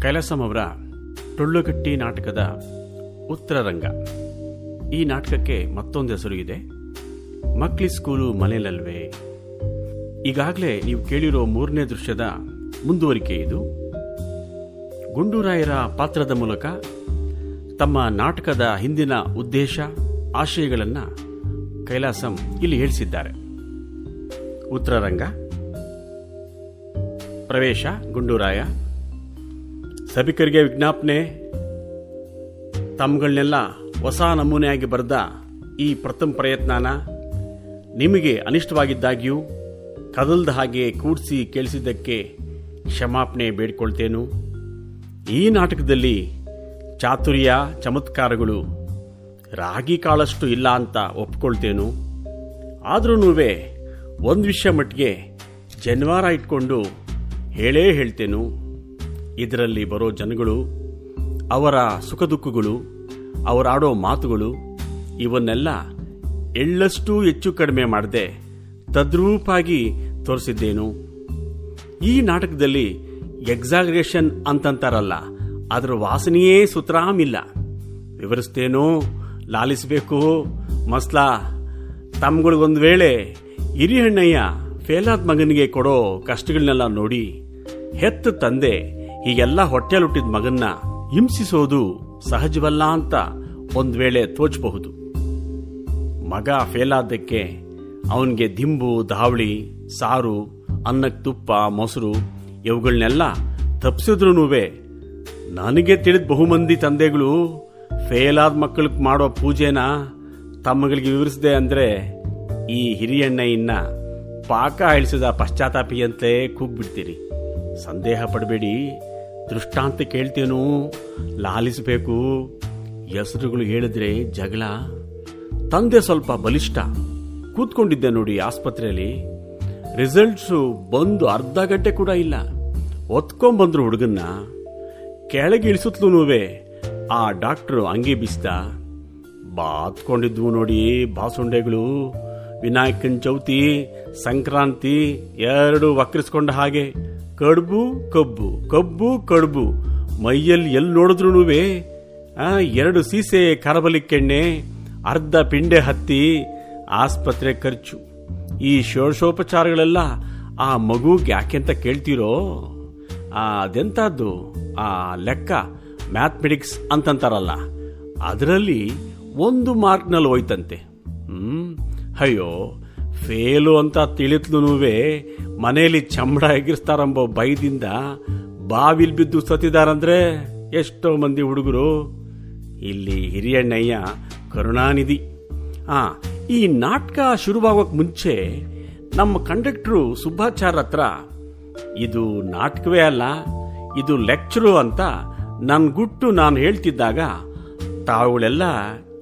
ಕೈಲಾಸಂ ಅವರ ಟೊಳ್ಳುಗಟ್ಟಿ ನಾಟಕದ ಉತ್ತರರಂಗ. ಈ ನಾಟಕಕ್ಕೆ ಮತ್ತೊಂದು ಹೆಸರು ಇದೆ ಮಕ್ಳಿ ಸ್ಕೂಲು ಮನೆಯಲ್ಲಲ್ವೇ? ಈಗಾಗಲೇ ನೀವು ಕೇಳಿರೋ ಮೂರನೇ ದೃಶ್ಯದ ಮುಂದುವರಿಕೆ ಇದು. ಗುಂಡೂರಾಯರ ಪಾತ್ರದ ಮೂಲಕ ತಮ್ಮ ನಾಟಕದ ಹಿಂದಿನ ಉದ್ದೇಶ, ಆಶಯಗಳನ್ನು ಕೈಲಾಸಂ ಇಲ್ಲಿ ಹೇಳಿಸಿದ್ದಾರೆ. ಉತ್ತರರಂಗ. ಪ್ರವೇಶ, ಗುಂಡೂರಾಯ. ಸಭಿಕರಿಗೆ ವಿಜ್ಞಾಪನೆ ತಮ್ಮಗಳನ್ನೆಲ್ಲ ಹೊಸ ನಮೂನೆಯಾಗಿ ಬರೆದ ಈ ಪ್ರಥಮ ಪ್ರಯತ್ನನ ನಿಮಗೆ ಅನಿಷ್ಟವಾಗಿದ್ದಾಗ್ಯೂ ಕದಲ್ದ ಹಾಗೆ ಕೂಡಿಸಿ ಕೇಳಿಸಿದ್ದಕ್ಕೆ ಕ್ಷಮಾಪಣೆ ಬೇಡಿಕೊಳ್ತೇನು. ಈ ನಾಟಕದಲ್ಲಿ ಚಾತುರ್ಯ, ಚಮತ್ಕಾರಗಳು ರಾಗಿ ಕಾಳಷ್ಟು ಇಲ್ಲ ಅಂತ ಒಪ್ಕೊಳ್ತೇನು. ಆದ್ರೂ ಒಂದು ವಿಷಯ ಮಟ್ಟಿಗೆ ಜನ್ವಾರ ಇಟ್ಕೊಂಡು ಹೇಳೇ ಹೇಳ್ತೇನು. ಇದರಲ್ಲಿ ಬರೋ ಜನಗಳು, ಅವರ ಸುಖ ದುಃಖಗಳು ಅವರಾಡೋ ಮಾತುಗಳು, ಇವನ್ನೆಲ್ಲ ಎಳ್ಳಷ್ಟು ಹೆಚ್ಚು ಕಡಿಮೆ ಮಾಡದೆ ತದ್ರೂಪಾಗಿ ತೋರಿಸಿದ್ದೇನು? ಈ ನಾಟಕದಲ್ಲಿ ಎಕ್ಸಾಗ್ರೇಷನ್ ಅಂತಂತಾರಲ್ಲ, ಅದರ ವಾಸನೆಯೇ ಸುತರಾಮಿಲ್ಲ. ವಿವರಿಸ್ತೇನೋ, ಲಾಲಿಸಬೇಕು, ಮಸ್ಲಾ, ತಮ್ಗಳಿಗೊಂದು ವೇಳೆ ಹಿರಿಯಣ್ಣಯ್ಯ ಫೇಲಾದ್ ಮಗನಿಗೆ ಕೊಡೋ ಕಷ್ಟಗಳನ್ನೆಲ್ಲ ನೋಡಿ ಹೆತ್ತ ತಂದೆ ಹೀಗೆಲ್ಲ ಹೊಟ್ಟೆಲುಟ್ಟಿದ ಮಗನ್ನ ಹಿಂಸಿಸೋದು ಸಹಜವಲ್ಲ ಅಂತ ಒಂದ್ ವೇಳೆ ತೋಚಬಹುದು. ಮಗ ಫೇಲಾದಕ್ಕೆ ಅವನಿಗೆ ದಿಂಬು ಧಾವಳಿ ಸಾರು, ಅನ್ನಕ್ಕೆ ತುಪ್ಪ, ಮೊಸರು ಇವುಗಳನ್ನೆಲ್ಲ ತಪ್ಪಿಸಿದ್ರು ನನಗೆ ತಿಳಿದ ಬಹುಮಂದಿ ತಂದೆಗಳು ಫೇಲಾದ ಮಕ್ಕಳಿಗೆ ಮಾಡೋ ಪೂಜೆನ ತಮ್ಮಗಳಿಗೆ ವಿವರಿಸಿದೆ ಅಂದ್ರೆ ಈ ಹಿರಿಯಣ್ಣ ಇನ್ನ ಪಾಕ ಇಳಿಸಿದ ಪಶ್ಚಾತ್ತಾಪಿಯಂತೆ ಕೂಗ್ಬಿಡ್ತೀರಿ. ಸಂದೇಹ ಪಡಬೇಡಿ. ದೃಷ್ಟಾಂತ ಕೇಳ್ತೇನು, ಲಾಲಿಸಬೇಕು. ಹೆಸರುಗಳು ಹೇಳಿದ್ರೆ ಜಗಳ. ತಂದೆ ಸ್ವಲ್ಪ ಬಲಿಷ್ಠ. ಕೂತ್ಕೊಂಡಿದ್ದೆ ನೋಡಿ ಆಸ್ಪತ್ರೆಯಲ್ಲಿ. ರಿಸಲ್ಟ್ಸು ಬಂದು ಅರ್ಧ ಗಂಟೆ ಕೂಡ ಇಲ್ಲ. ಒತ್ಕೊಂಬಂದ್ರು ಹುಡುಗನ್ನ. ಕೆಳಗೆ ಇಳಿಸುತ್ತಲೂ ಆ ಡಾಕ್ಟ್ರು ಅಂಗಿ ಬಿಸ್ತ ಬಾತ್ಕೊಂಡಿದ್ವು ನೋಡಿ ಬಾಸುಂಡೆಗಳು. ವಿನಾಯಕನ ಚೌತಿ, ಸಂಕ್ರಾಂತಿ, ಎರಡು ವಕ್ರಿಸ್ಕೊಂಡ ಹಾಗೆ. ಕಡುಬು, ಕಬ್ಬು ಕಬ್ಬು, ಕಡುಬು. ಮೈಯಲ್ಲಿ ಎಲ್ಲಿ ನೋಡಿದ್ರು ಎರಡು ಸೀಸೆ ಕರಬಲಿಕ್ಕೆಣ್ಣೆ, ಅರ್ಧ ಪಿಂಡೆ ಹತ್ತಿ, ಆಸ್ಪತ್ರೆ ಖರ್ಚು. ಈ ಷೋಡಶೋಪಚಾರಗಳೆಲ್ಲ ಆ ಮಗುಗೆ ಯಾಕೆಂತ ಕೇಳ್ತೀರೋ? ಆ, ಅದೆಂತದ್ದು? ಆ, ಲೆಕ್ಕ, ಮ್ಯಾಥಮೆಟಿಕ್ಸ್ ಅಂತಂತಾರಲ್ಲ. ಅದರಲ್ಲಿ ಒಂದು ಮಾರ್ಕ್ನಲ್ಲಿ ಹೋಯ್ತಂತೆ. ಹ್ಮ್, ಅಯ್ಯೋ. ಫೇಲು ಅಂತ ತಿಳಿತ್ಲೂನುವೆ ಮನೆಯಲ್ಲಿ ಚಮಡ ಎಗಿರಿಸ್ತಾರಂಬೋ ಭಯದಿಂದ ಬಾವಿಲ್ ಬಿದ್ದು ಸತ್ತಿದಾರಂದ್ರೆ ಎಷ್ಟೋ ಮಂದಿ ಹುಡುಗರು. ಇಲ್ಲಿ ಹಿರಿಯಣ್ಣಯ್ಯ ಕರುಣಾನಿಧಿ. ಆ, ಈ ನಾಟಕ ಶುರುವಾಗೋಕ್ ಮುಂಚೆ ನಮ್ಮ ಕಂಡಕ್ಟ್ರು ಸುಬ್ಬಾಚಾರ್ ಹತ್ರ, ಇದು ನಾಟಕವೇ ಅಲ್ಲ, ಇದು ಲೆಕ್ಚರು ಅಂತ ನನ್ನ ಗುಟ್ಟು ನಾನು ಹೇಳ್ತಿದ್ದಾಗ ತಾವುಗಳೆಲ್ಲ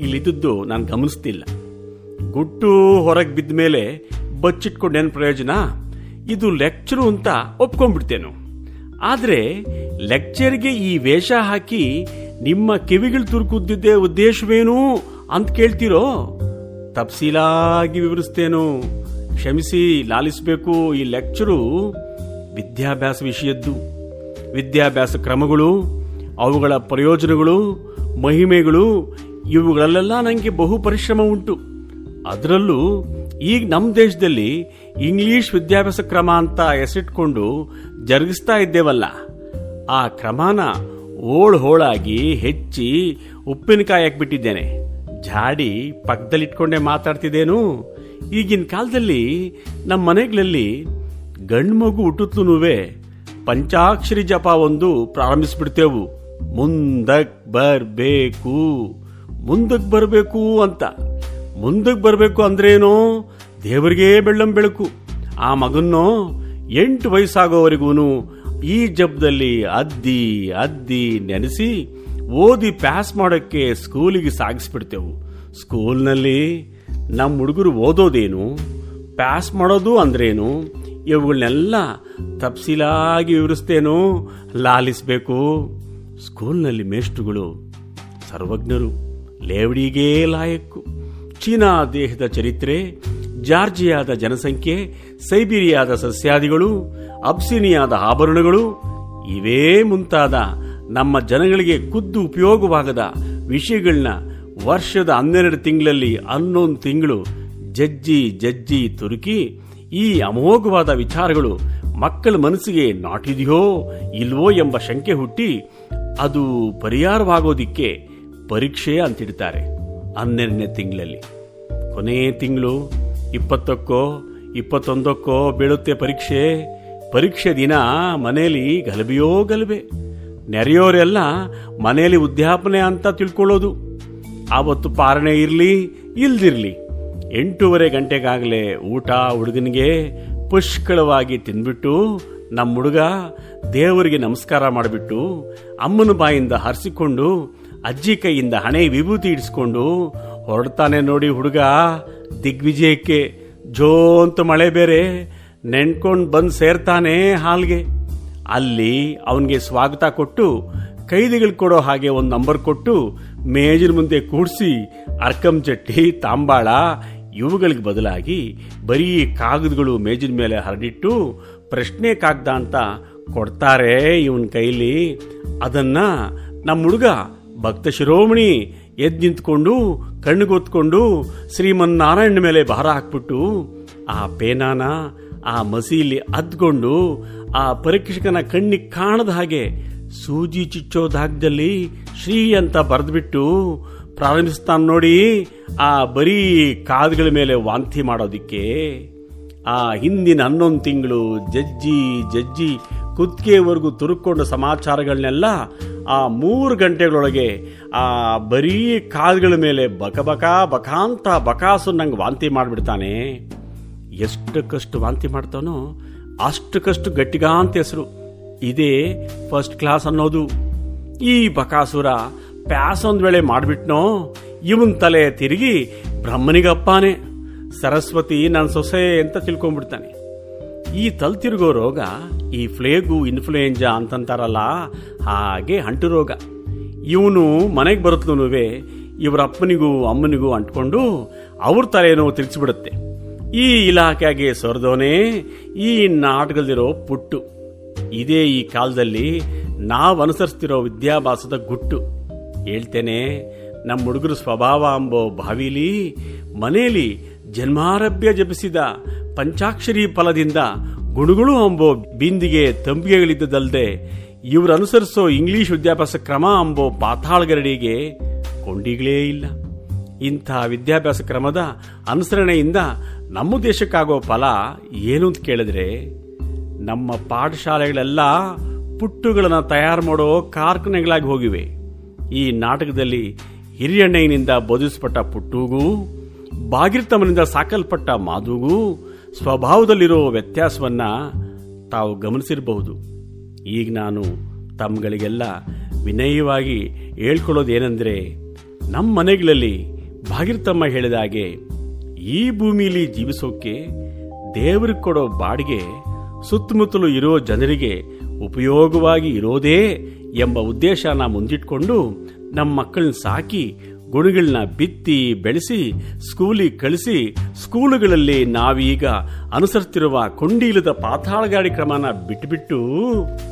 ಇಲ್ಲಿದ್ದು ನಾನು ಗಮನಿಸ್ತಿಲ್ಲ. ಗುಟ್ಟು ಹೊರಗೆ ಬಿದ್ದ ಮೇಲೆ ಬಚ್ಚಿಟ್ಕೊಂಡೇನು ಪ್ರಯೋಜನ? ಇದು ಲೆಕ್ಚರು ಅಂತ ಒಪ್ಕೊಂಡ್ಬಿಡ್ತೇನು. ಆದರೆ ಲೆಕ್ಚರ್ಗೆ ಈ ವೇಷ ಹಾಕಿ ನಿಮ್ಮ ಕಿವಿಗಳು ತುರುಕುದ್ದಿದ್ದೆ ಉದ್ದೇಶವೇನು ಅಂತ ಕೇಳ್ತಿರೋ? ತಪ್ಸೀಲಾಗಿ ವಿವರಿಸ್ತೇನು. ಕ್ಷಮಿಸಿ, ಲಾಲಿಸಬೇಕು. ಈ ಲೆಕ್ಚರು ವಿದ್ಯಾಭ್ಯಾಸ ವಿಷಯದ್ದು. ವಿದ್ಯಾಭ್ಯಾಸ ಕ್ರಮಗಳು, ಅವುಗಳ ಪ್ರಯೋಜನಗಳು, ಮಹಿಮೆಗಳು, ಇವುಗಳಲ್ಲೆಲ್ಲ ನನಗೆ ಬಹು ಪರಿಶ್ರಮ ಉಂಟು. ಅದರಲ್ಲೂ ಈಗ ನಮ್ಮ ದೇಶದಲ್ಲಿ ಇಂಗ್ಲಿಷ್ ವಿದ್ಯಾಭ್ಯಾಸ ಕ್ರಮ ಅಂತ ಹೆಸರಿಟ್ಕೊಂಡು ಜರುಗಿಸ್ತಾ ಇದ್ದೇವಲ್ಲ. ಆ ಕ್ರಮನ ಓಳ್ ಹೋಳಾಗಿ ಹೆಚ್ಚಿ ಉಪ್ಪಿನಕಾಯಿ ಹಾಕ್ಬಿಟ್ಟಿದ್ದೇನೆ. ಜಾಡಿ ಪಕ್ಕದಲ್ಲಿಟ್ಕೊಂಡೇ ಮಾತಾಡ್ತಿದ್ದೇನು? ಈಗಿನ ಕಾಲದಲ್ಲಿ ನಮ್ಮ ಮನೆಗಳಲ್ಲಿ ಗಂಡು ಮಗು ಹುಟ್ಟುತ್ತಲೂನುವೆ ಪಂಚಾಕ್ಷರಿ ಜಪ ಒಂದು ಪ್ರಾರಂಭಿಸ್ಬಿಡ್ತೇವು. ಮುಂದಕ್ ಬರಬೇಕು. ಮುಂದಕ್ಕೆ ಬರಬೇಕು ಅಂತ. ಮುಂದಕ್ ಬರಬೇಕು ಅಂದ್ರೇನೋ? ದೇವರಿಗೇ ಬೆಳ್ಳಂ ಬೆಳಕು. ಆ ಮಗನ್ನೋ ಎಂಟು ವಯಸ್ಸಾಗೋವರೆಗೂ ಈ ಜಬ್ದಲ್ಲಿ ಅದ್ದಿ ಅದ್ದಿ ನೆನೆಸಿ ಓದಿ ಪ್ಯಾಸ್ ಮಾಡೋಕ್ಕೆ ಸ್ಕೂಲಿಗೆ ಸಾಗಿಸ್ಬಿಡ್ತೇವು. ಸ್ಕೂಲ್ನಲ್ಲಿ ನಮ್ಮ ಹುಡುಗರು ಓದೋದೇನು? ಪ್ಯಾಸ್ ಮಾಡೋದು ಅಂದ್ರೇನು? ಇವುಗಳನ್ನೆಲ್ಲ ತಪ್ಸಿಲಾಗಿ ವಿವರಿಸ್ತೇನು? ಲಾಲಿಸಬೇಕು. ಸ್ಕೂಲ್ನಲ್ಲಿ ಮೇಷ್ಟ್ರುಗಳು, ಸರ್ವಜ್ಞರು, ಲೇವಡಿಗೇ ಲಾಯಕ್ಕು. ಚೀನಾ ದೇಹದ ಚರಿತ್ರೆ, ಜಾರ್ಜಿಯಾದ ಜನಸಂಖ್ಯೆ, ಸೈಬೀರಿಯಾದ ಸಸ್ಯಾದಿಗಳು, ಅಬ್ಸಿನಿಯಾದ ಆಭರಣಗಳು, ಇವೇ ಮುಂತಾದ ನಮ್ಮ ಜನಗಳಿಗೆ ಖುದ್ದು ಉಪಯೋಗವಾಗದ ವಿಷಯಗಳನ್ನ ವರ್ಷದ ಹನ್ನೆರಡು ತಿಂಗಳಲ್ಲಿ ಹನ್ನೊಂದು ತಿಂಗಳು ಜಜ್ಜಿ ಜಜ್ಜಿ ತುರುಕಿ ಈ ಅಮೋಘವಾದ ವಿಚಾರಗಳು ಮಕ್ಕಳ ಮನಸ್ಸಿಗೆ ನಾಟಿದೆಯೋ ಇಲ್ವೋ ಎಂಬ ಶಂಕೆ ಹುಟ್ಟಿ ಅದು ಪರಿಹಾರವಾಗೋದಿಕ್ಕೆ ಪರೀಕ್ಷೆ ಅಂತಿಡ್ತಾರೆ. ಹನ್ನೆರಡನೇ ತಿಂಗಳಲ್ಲಿ. ಕೊನೆಯ ತಿಂಗಳು, ಇಪ್ಪತ್ತಕ್ಕೋ, ಇಪ್ಪತ್ತೊಂದಕ್ಕೋ ಬೀಳುತ್ತೆ ಪರೀಕ್ಷೆ. ಪರೀಕ್ಷೆ ದಿನ ಮನೆಯಲ್ಲಿ ಗಲಭೆಯೋ ಗಲಭೆ. ನೆರೆಯೋರೆಲ್ಲ ಮನೆಯಲ್ಲಿ ಉದ್ಯಾಪನೆ ಅಂತ ತಿಳ್ಕೊಳ್ಳೋದು. ಆವತ್ತು ಪಾರಣೆ ಇರಲಿ, ಇಲ್ದಿರಲಿ. ಎಂಟೂವರೆ ಗಂಟೆಗಾಗಲೇ ಊಟ ಹುಡುಗನಿಗೆ ಪುಷ್ಕಳವಾಗಿ ತಿನ್ಬಿಟ್ಟು ನಮ್ಮ ಹುಡುಗ ದೇವರಿಗೆ ನಮಸ್ಕಾರ ಮಾಡಿಬಿಟ್ಟು ಅಮ್ಮನ ಬಾಯಿಂದ ಹರಿಸಿಕೊಂಡು ಅಜ್ಜಿ ಕೈಯಿಂದ ಹಣೆ ವಿಭೂತಿ ಇಡಿಸ್ಕೊಂಡು ಹೊರಡ್ತಾನೆ ನೋಡಿ ಹುಡುಗ, ದಿಗ್ವಿಜಯಕ್ಕೆ, ಜೋ ಅಂತ ಮಳೆ ಬೇರೆ ನೆನ್ಕೊಂಡು ಬಂದು ಸೇರ್ತಾನೆ ಹಾಲ್ಗೆ. ಅಲ್ಲಿ ಅವನಿಗೆ ಸ್ವಾಗತ ಕೊಟ್ಟು, ಕೈದಿಗಳು ಕೊಡೋ ಹಾಗೆ ಒಂದು ನಂಬರ್ ಕೊಟ್ಟು, ಮೇಜಿನ ಮುಂದೆ ಕೂಡಿಸಿ, ಅರ್ಕಂ ಚಟ್ಟಿ ತಾಂಬಾಳ, ಇವುಗಳಿಗೆ ಬದಲಾಗಿ ಬರೀ ಕಾಗದಗಳು ಮೇಜಿನ ಮೇಲೆ ಹರಡಿಟ್ಟು, ಪ್ರಶ್ನೆ ಕಾಗ್ದ ಅಂತ ಕೊಡ್ತಾರೆ ಇವನ ಕೈಲಿ. ಅದನ್ನ ನಮ್ಮ ಹುಡುಗ ಭಕ್ತ ಶಿರೋಮಣಿ ಎದ್ದು ನಿಂತ್ಕೊಂಡು ಕಣ್ಣುಗೊತ್ಕೊಂಡು ಶ್ರೀಮನ್ನಾರಾಯಣ ಮೇಲೆ ಭಾರ ಹಾಕ್ಬಿಟ್ಟು, ಆ ಪೇನಾನ, ಆ ಮಸೀಲಿ ಅದ್ಕೊಂಡು, ಆ ಪರೀಕ್ಷಕನ ಕಣ್ಣಿಗೆ ಕಾಣದ ಹಾಗೆ ಸೂಜಿ ಚುಚ್ಚೋ ದಾಗದಲ್ಲಿ ಶ್ರೀ ಅಂತ ಬರೆದ್ಬಿಟ್ಟು ಪ್ರಾರಂಭಿಸ್ತಾನೆ ನೋಡಿ, ಆ ಬರೀ ಕಾದುಗಳ ಮೇಲೆ ವಾಂತಿ ಮಾಡೋದಿಕ್ಕೆ. ಆ ಹಿಂದಿನ ಹನ್ನೊಂದು ತಿಂಗಳು ಜಜ್ಜಿ ಜಜ್ಜಿ ಕುತ್ತಿಗೆವರೆಗೂ ತುರುಕೊಂಡ ಸಮಾಚಾರಗಳನ್ನೆಲ್ಲ ಆ ಮೂರು ಗಂಟೆಗಳೊಳಗೆ ಆ ಬರೀ ಕಾಲುಗಳ ಮೇಲೆ ಬಕ ಬಕ ಬಕಾಂತ ಬಕಾಸು ನಂಗೆ ವಾಂತಿ ಮಾಡಿಬಿಡ್ತಾನೆ. ಎಷ್ಟಕ್ಕಷ್ಟು ವಾಂತಿ ಮಾಡ್ತಾನೋ ಅಷ್ಟಕ್ಕಷ್ಟು ಗಟ್ಟಿಗಾಂತ ಹೆಸರು. ಇದೇ ಫಸ್ಟ್ ಕ್ಲಾಸ್ ಅನ್ನೋದು. ಈ ಬಕಾಸುರ ಪ್ಯಾಸ್ ಒಂದು ವೇಳೆ ಮಾಡಿಬಿಟ್ನೋ, ಇವನ್ ತಲೆ ತಿರುಗಿ ಬ್ರಹ್ಮನಿಗಪ್ಪಾನೆ. ಸರಸ್ವತಿ ನನ್ನ ಸೊಸೆ ಅಂತ ತಿಳ್ಕೊಂಡ್ಬಿಡ್ತಾನೆ. ಈ ತಲ್ತಿರುಗೋ ರೋಗ, ಈ ಫ್ಲೇಗು ಇನ್ಫ್ಲೂಯೆಂಜಾ ಅಂತಂತಾರಲ್ಲ, ಹಾಗೆ ಅಂಟು ರೋಗ. ಇವನು ಮನೆಗೆ ಬರುತ್ತಲೂನುವೆ ಇವರ ಅಪ್ಪನಿಗೂ ಅಮ್ಮನಿಗೂ ಅಂಟ್ಕೊಂಡು ಅವ್ರ ತಲೆನೋ ತಿರ್ಗಿಸ್ಬಿಡುತ್ತೆ ಈ ಇಲಾಖೆಗೆ ಸೊರದೋನೇ ಈ ನಾಟಕದಲ್ಲಿರೋ ಪುಟ್ಟು. ಇದೇ ಈ ಕಾಲದಲ್ಲಿ ನಾವು ಅನುಸರಿಸ್ತಿರೋ ವಿದ್ಯಾಭ್ಯಾಸದ ಗುಟ್ಟು. ಹೇಳ್ತೇನೆ ನಮ್ಮ ಹುಡುಗರು ಸ್ವಭಾವ ಅಂಬೋ ಬಾವಿಲಿ ಮನೆಯಲ್ಲಿ ಜನ್ಮಾರಭ್ಯ ಜಪಿಸಿದ ಪಂಚಾಕ್ಷರಿ ಫಲದಿಂದ ಗುಣಗಳು ಅಂಬೋ ಬಿಂದಿಗೆ ತಂಬಿಗೆಗಳಿದ್ದದಲ್ಲದೆ ಇವರು ಅನುಸರಿಸೋ ಇಂಗ್ಲಿಷ್ ವಿದ್ಯಾಭ್ಯಾಸ ಕ್ರಮ ಅಂಬೋ ಪಾತಾಳಗರಡಿಗೆ ಕೊಂಡಿಗಳೇ ಇಲ್ಲ. ಇಂಥ ವಿದ್ಯಾಭ್ಯಾಸ ಕ್ರಮದ ಅನುಸರಣೆಯಿಂದ ನಮ್ಮ ದೇಶಕ್ಕಾಗೋ ಫಲ ಏನು ಅಂತ ಕೇಳಿದ್ರೆ, ನಮ್ಮ ಪಾಠಶಾಲೆಗಳೆಲ್ಲ ಪುಟ್ಟುಗಳನ್ನು ತಯಾರು ಮಾಡೋ ಕಾರ್ಖಾನೆಗಳಾಗಿ ಹೋಗಿವೆ. ಈ ನಾಟಕದಲ್ಲಿ ಹಿರಿಯಣ್ಣಯ್ಯನಿಂದ ಬೋಧಿಸಲ್ಪಟ್ಟ ಪುಟ್ಟುಗೂ, ಬಾಗಿರ್ತಮ್ಮನಿಂದ ಸಾಕಲ್ಪಟ್ಟ ಮಾದುಗೂ ಸ್ವಭಾವದಲ್ಲಿರೋ ವ್ಯತ್ಯಾಸವನ್ನ ತಾವು ಗಮನಿಸಿರಬಹುದು. ಈಗ ನಾನು ತಮ್ಮಗಳಿಗೆಲ್ಲ ವಿನಯವಾಗಿ ಹೇಳ್ಕೊಳ್ಳೋದೇನೆಂದರೆ ನಮ್ಮ ಮನೆಗಳಲ್ಲಿ ಭಾಗಿರ್ತಮ್ಮ ಹೇಳಿದ ಹಾಗೆ, ಈ ಭೂಮಿಯಲ್ಲಿ ಜೀವಿಸೋಕೆ ದೇವರಿಗೆ ಕೊಡೋ ಬಾಡಿಗೆ ಸುತ್ತಮುತ್ತಲು ಇರೋ ಜನರಿಗೆ ಉಪಯೋಗವಾಗಿ ಇರೋದೇ ಎಂಬ ಉದ್ದೇಶನ ಮುಂದಿಟ್ಕೊಂಡು ನಮ್ಮ ಮಕ್ಕಳನ್ನ ಸಾಕಿ ಗುಣಗಳನ್ನ ಬಿತ್ತಿ, ಬೆಳೆಸಿ ಸ್ಕೂಲಿಗೆ ಕಳಿಸಿ, ಸ್ಕೂಲುಗಳಲ್ಲಿ ನಾವೀಗ ಅನುಸರಿಸುತ್ತಿರುವ ಕೊಂಡಿಲ್ಲದ ಪಾತಾಳಗಾಡಿ ಕ್ರಮನ ಬಿಟ್ಟುಬಿಟ್ಟು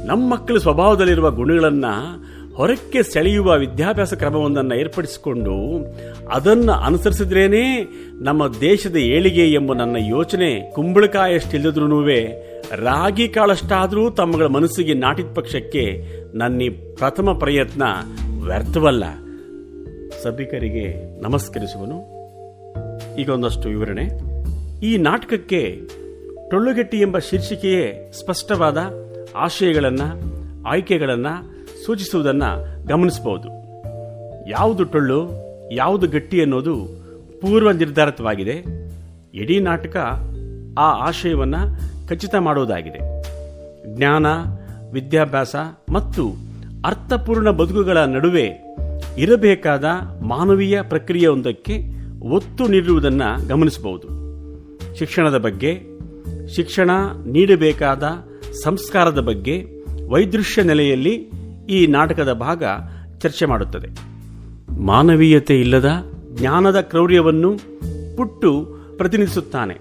ನಮ್ಮ ಮಕ್ಕಳ ಸ್ವಭಾವದಲ್ಲಿರುವ ಗುಣಗಳನ್ನ ಹೊರಕ್ಕೆ ಸೆಳೆಯುವ ವಿದ್ಯಾಭ್ಯಾಸ ಕ್ರಮವೊಂದನ್ನು ಏರ್ಪಡಿಸಿಕೊಂಡು ಅದನ್ನು ಅನುಸರಿಸಿದ್ರೇನೆ ನಮ್ಮ ದೇಶದ ಏಳಿಗೆ ಎಂಬ ನನ್ನ ಯೋಚನೆ ಕುಂಬಳಕಾಯಷ್ಟಿಲ್ಲದ್ರೂ ರಾಗಿ ಕಾಳಷ್ಟಾದರೂ ತಮ್ಮಗಳ ಮನಸ್ಸಿಗೆ ನಾಟಿದ ಪಕ್ಷಕ್ಕೆ ನನ್ನ ಪ್ರಥಮ ಪ್ರಯತ್ನ ವ್ಯರ್ಥವಲ್ಲ. ಸಭಿಕರಿಗೆ ನಮಸ್ಕರಿಸುವನು. ಈಗ ಒಂದಷ್ಟು ವಿವರಣೆ. ಈ ನಾಟಕಕ್ಕೆ ಟೊಳ್ಳುಗೆಟ್ಟಿ ಎಂಬ ಶೀರ್ಷಿಕೆಯೇ ಸ್ಪಷ್ಟವಾದ ಆಶಯಗಳನ್ನು, ಆಯ್ಕೆಗಳನ್ನು ಸೂಚಿಸುವುದನ್ನ ಗಮನಿಸಬಹುದು. ಯಾವುದು ಟೊಳ್ಳು, ಯಾವುದು ಗಟ್ಟಿ ಅನ್ನೋದು ಪೂರ್ವ ನಿರ್ಧಾರಿತವಾಗಿದೆ. ಇಡೀ ನಾಟಕ ಆ ಆಶಯವನ್ನ ಖಚಿತ ಮಾಡುವುದಾಗಿದೆ. ಜ್ಞಾನ, ವಿದ್ಯಾಭ್ಯಾಸ ಮತ್ತು ಅರ್ಥಪೂರ್ಣ ಬದುಕುಗಳ ನಡುವೆ ಇರಬೇಕಾದ ಮಾನವೀಯ ಪ್ರಕ್ರಿಯೆಯೊಂದಕ್ಕೆ ಒತ್ತು ನೀಡುವುದನ್ನು ಗಮನಿಸಬಹುದು. ಶಿಕ್ಷಣದ ಬಗ್ಗೆ, ಶಿಕ್ಷಣ ನೀಡಬೇಕಾದ ಸಂಸ್ಕಾರದ ಬಗ್ಗೆ ವೈದೃಶ್ಯ ನೆಲೆಯಲ್ಲಿ ಈ ನಾಟಕದ ಭಾಗ ಚರ್ಚೆ ಮಾಡುತ್ತದೆ. ಮಾನವೀಯತೆ ಇಲ್ಲದ ಜ್ಞಾನದ ಕ್ರೌರ್ಯವನ್ನು ಪುಟ್ಟು ಪ್ರತಿನಿಧಿಸುತ್ತಾನೆ.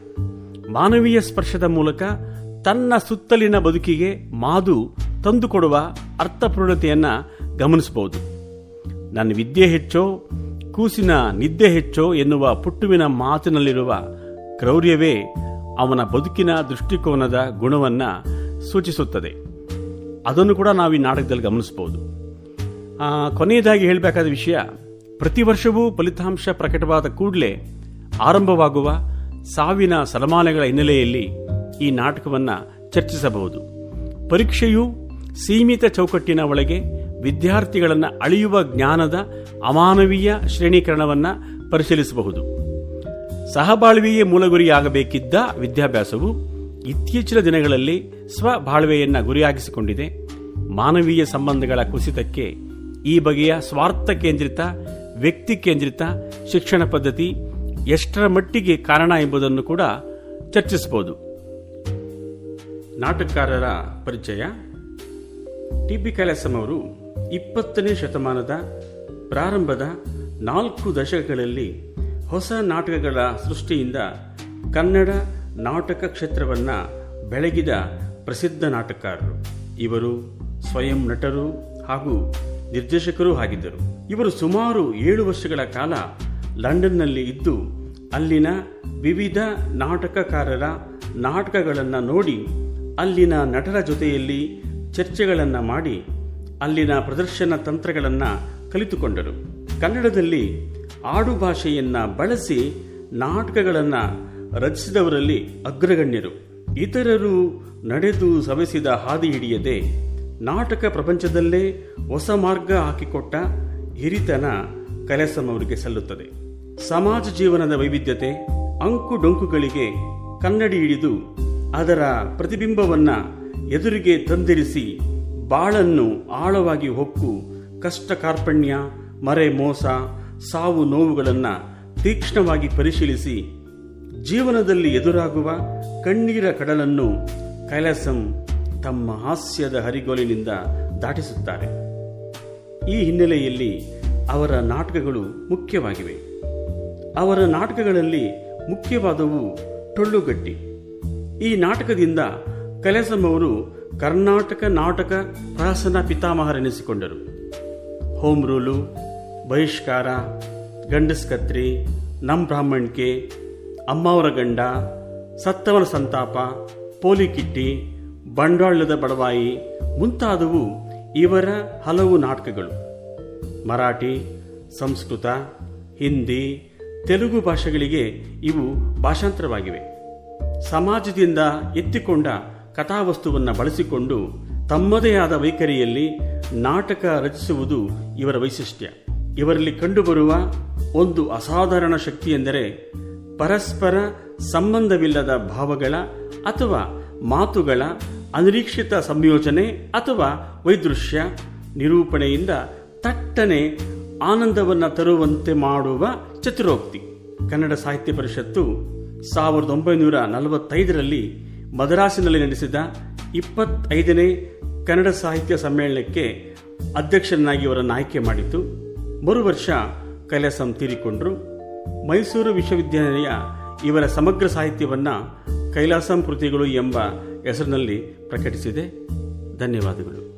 ಮಾನವೀಯ ಸ್ಪರ್ಶದ ಮೂಲಕ ತನ್ನ ಸುತ್ತಲಿನ ಬದುಕಿಗೆ ಮಾದು ತಂದುಕೊಡುವ ಅರ್ಥಪೂರ್ಣತೆಯನ್ನು ಗಮನಿಸಬಹುದು. ನನ್ನ ವಿದ್ಯೆ ಹೆಚ್ಚೋ, ಕೂಸಿನ ನಿದ್ದೆ ಹೆಚ್ಚೋ ಎನ್ನುವ ಪುಟ್ಟುವಿನ ಮಾತಿನಲ್ಲಿರುವ ಕ್ರೌರ್ಯವೇ ಅವನ ಬದುಕಿನ ದೃಷ್ಟಿಕೋನದ ಗುಣವನ್ನ ಸೂಚಿಸುತ್ತದೆ. ಅದನ್ನು ಕೂಡ ನಾವು ಈ ನಾಟಕದಲ್ಲಿ ಗಮನಿಸಬಹುದು. ಕೊನೆಯದಾಗಿ ಹೇಳಬೇಕಾದ ವಿಷಯ, ಪ್ರತಿ ವರ್ಷವೂ ಫಲಿತಾಂಶ ಪ್ರಕಟವಾದ ಕೂಡಲೇ ಆರಂಭವಾಗುವ ಸಾವಿನ ಸಲಮಾನೆಗಳ ಹಿನ್ನೆಲೆಯಲ್ಲಿ ಈ ನಾಟಕವನ್ನ ಚರ್ಚಿಸಬಹುದು. ಪರೀಕ್ಷೆಯು ಸೀಮಿತ ಚೌಕಟ್ಟಿನ ಒಳಗೆ ವಿದ್ಯಾರ್ಥಿಗಳನ್ನು ಅಳಿಯುವ ಜ್ಞಾನದ ಅಮಾನವೀಯ ಶ್ರೇಣೀಕರಣವನ್ನು ಪರಿಶೀಲಿಸಬಹುದು. ಸಹಬಾಳ್ವೆಯೇ ಮೂಲಗುರಿಯಾಗಬೇಕಿದ್ದ ವಿದ್ಯಾಭ್ಯಾಸವು ಇತ್ತೀಚಿನ ದಿನಗಳಲ್ಲಿ ಸ್ವಬಾಳ್ವೆಯನ್ನು ಗುರಿಯಾಗಿಸಿಕೊಂಡಿದೆ. ಮಾನವೀಯ ಸಂಬಂಧಗಳ ಕುಸಿತಕ್ಕೆ ಈ ಬಗೆಯ ಸ್ವಾರ್ಥ ಕೇಂದ್ರಿತ, ವ್ಯಕ್ತಿ ಕೇಂದ್ರಿತ ಶಿಕ್ಷಣ ಪದ್ಧತಿ ಎಷ್ಟರ ಮಟ್ಟಿಗೆ ಕಾರಣ ಎಂಬುದನ್ನು ಕೂಡ ಚರ್ಚಿಸಬಹುದು. ನಾಟಕಕಾರರ ಪರಿಚಯ ಟಿ ಪಿ ಕೈಲಾಸಂ ಅವರು ಇಪ್ಪತ್ತನೇ ಶತಮಾನದ ಪ್ರಾರಂಭದ ನಾಲ್ಕು ದಶಕಗಳಲ್ಲಿ ಹೊಸ ನಾಟಕಗಳ ಸೃಷ್ಟಿಯಿಂದ ಕನ್ನಡ ನಾಟಕ ಕ್ಷೇತ್ರವನ್ನ ಬೆಳಗಿದ ಪ್ರಸಿದ್ಧ ನಾಟಕಕಾರರು. ಇವರು ಸ್ವಯಂ ನಟರು ಹಾಗೂ ನಿರ್ದೇಶಕರೂ ಆಗಿದ್ದರು. ಇವರು ಸುಮಾರು ಏಳು ವರ್ಷಗಳ ಕಾಲ ಲಂಡನ್ನಲ್ಲಿ ಇದ್ದು, ಅಲ್ಲಿನ ವಿವಿಧ ನಾಟಕಕಾರರ ನಾಟಕಗಳನ್ನು ನೋಡಿ, ಅಲ್ಲಿನ ನಟರ ಜೊತೆಯಲ್ಲಿ ಚರ್ಚೆಗಳನ್ನು ಮಾಡಿ ಅಲ್ಲಿನ ಪ್ರದರ್ಶನ ತಂತ್ರಗಳನ್ನು ಕಲಿತುಕೊಂಡರು. ಕನ್ನಡದಲ್ಲಿ ಆಡು ಭಾಷೆಯನ್ನ ಬಳಸಿ ನಾಟಕಗಳನ್ನು ರಚಿಸಿದವರಲ್ಲಿ ಅಗ್ರಗಣ್ಯರು. ಇತರರು ನಡೆದು ಸವೆಸಿದ ಹಾದಿ ಹಿಡಿಯದೆ ನಾಟಕ ಪ್ರಪಂಚದಲ್ಲೇ ಹೊಸ ಮಾರ್ಗ ಹಾಕಿಕೊಟ್ಟ ಹಿರಿತನ ಕಲೆಸಂ ಅವರಿಗೆ ಸಲ್ಲುತ್ತದೆ. ಸಮಾಜ ಜೀವನದ ವೈವಿಧ್ಯತೆ, ಅಂಕು ಡೊಂಕುಗಳಿಗೆ ಕನ್ನಡಿ ಹಿಡಿದು ಅದರ ಪ್ರತಿಬಿಂಬವನ್ನ ಎದುರಿಗೆ ತಂದಿರಿಸಿ ಬಾಳನ್ನು ಆಳವಾಗಿ ಹೊಕ್ಕು, ಕಷ್ಟ ಕಾರ್ಪಣ್ಯ, ಮರೆ ಮೋಸ, ಸಾವು ನೋವುಗಳನ್ನು ತೀಕ್ಷ್ಣವಾಗಿ ಪರಿಶೀಲಿಸಿ ಜೀವನದಲ್ಲಿ ಎದುರಾಗುವ ಕಣ್ಣೀರ ಕಡಲನ್ನು ಕೈಲಾಸಂ ತಮ್ಮ ಹಾಸ್ಯದ ಹರಿಗೋಲಿನಿಂದ ದಾಟಿಸುತ್ತಾರೆ. ಈ ಹಿನ್ನೆಲೆಯಲ್ಲಿ ಅವರ ನಾಟಕಗಳು ಮುಖ್ಯವಾಗಿವೆ. ಅವರ ನಾಟಕಗಳಲ್ಲಿ ಮುಖ್ಯವಾದವು ಟೊಳ್ಳುಗಟ್ಟಿ. ಈ ನಾಟಕದಿಂದ ಕೈಲಾಸಂ ಅವರು ಕರ್ನಾಟಕ ನಾಟಕ ಪ್ರಹಸನ ಪಿತಾಮಹರೆನಿಸಿಕೊಂಡರು ಹೋಮ್ ರೂಲು, ಬಹಿಷ್ಕಾರ, ಗಂಡಸ್ಕತ್ರಿ, ನಮ್ ಬ್ರಾಹ್ಮಣ್ಕೆ, ಅಮ್ಮವರ ಗಂಡ ಸತ್ತವನ ಸಂತಾಪ ಪೋಲಿಕಿಟ್ಟಿ ಬಂಡಾಳದ ಬಡವಾಯಿ ಮುಂತಾದವು ಇವರ ಹಲವು ನಾಟಕಗಳು. ಮರಾಠಿ, ಸಂಸ್ಕೃತ, ಹಿಂದಿ, ತೆಲುಗು ಭಾಷೆಗಳಿಗೆ ಇವು ಭಾಷಾಂತರವಾಗಿವೆ. ಸಮಾಜದಿಂದ ಎತ್ತಿಕೊಂಡ ಕಥಾವಸ್ತುವನ್ನು ಬಳಸಿಕೊಂಡು ತಮ್ಮದೇ ಆದ ವೈಖರಿಯಲ್ಲಿ ನಾಟಕ ರಚಿಸುವುದು ಇವರ ವೈಶಿಷ್ಟ್ಯ. ಇವರಲ್ಲಿ ಕಂಡುಬರುವ ಒಂದು ಅಸಾಧಾರಣ ಶಕ್ತಿ ಎಂದರೆ ಪರಸ್ಪರ ಸಂಬಂಧವಿಲ್ಲದ ಭಾವಗಳ ಅಥವಾ ಮಾತುಗಳ ಅನಿರೀಕ್ಷಿತ ಸಂಯೋಜನೆ ಅಥವಾ ವೈದೃಶ್ಯ, ನಿರೂಪಣೆಯಿಂದ ತಟ್ಟನೆ ಆನಂದವನ್ನು ತರುವಂತೆ ಮಾಡುವ ಚತುರೋಕ್ತಿ. ಕನ್ನಡ ಸಾಹಿತ್ಯ ಪರಿಷತ್ತು ಸಾವಿರದ ಒಂಬೈನೂರ ನಲವತ್ತೈದರಲ್ಲಿ ಮದರಾಸಿನಲ್ಲಿ ನಡೆಸಿದ ಇಪ್ಪತ್ತೈದನೇ ಕನ್ನಡ ಸಾಹಿತ್ಯ ಸಮ್ಮೇಳನಕ್ಕೆ ಅಧ್ಯಕ್ಷರನ್ನಾಗಿ ಅವರನ್ನು ಆಯ್ಕೆ ಮಾಡಿತು ಮರು ವರ್ಷ ಕೈಲಾಸಂ ತೀರಿಕೊಂಡರು. ಮೈಸೂರು ವಿಶ್ವವಿದ್ಯಾಲಯ ಇವರ ಸಮಗ್ರ ಸಾಹಿತ್ಯವನ್ನು ಕೈಲಾಸಂ ಕೃತಿಗಳು ಎಂಬ ಹೆಸರಿನಲ್ಲಿ ಪ್ರಕಟಿಸಿದೆ. ಧನ್ಯವಾದಗಳು.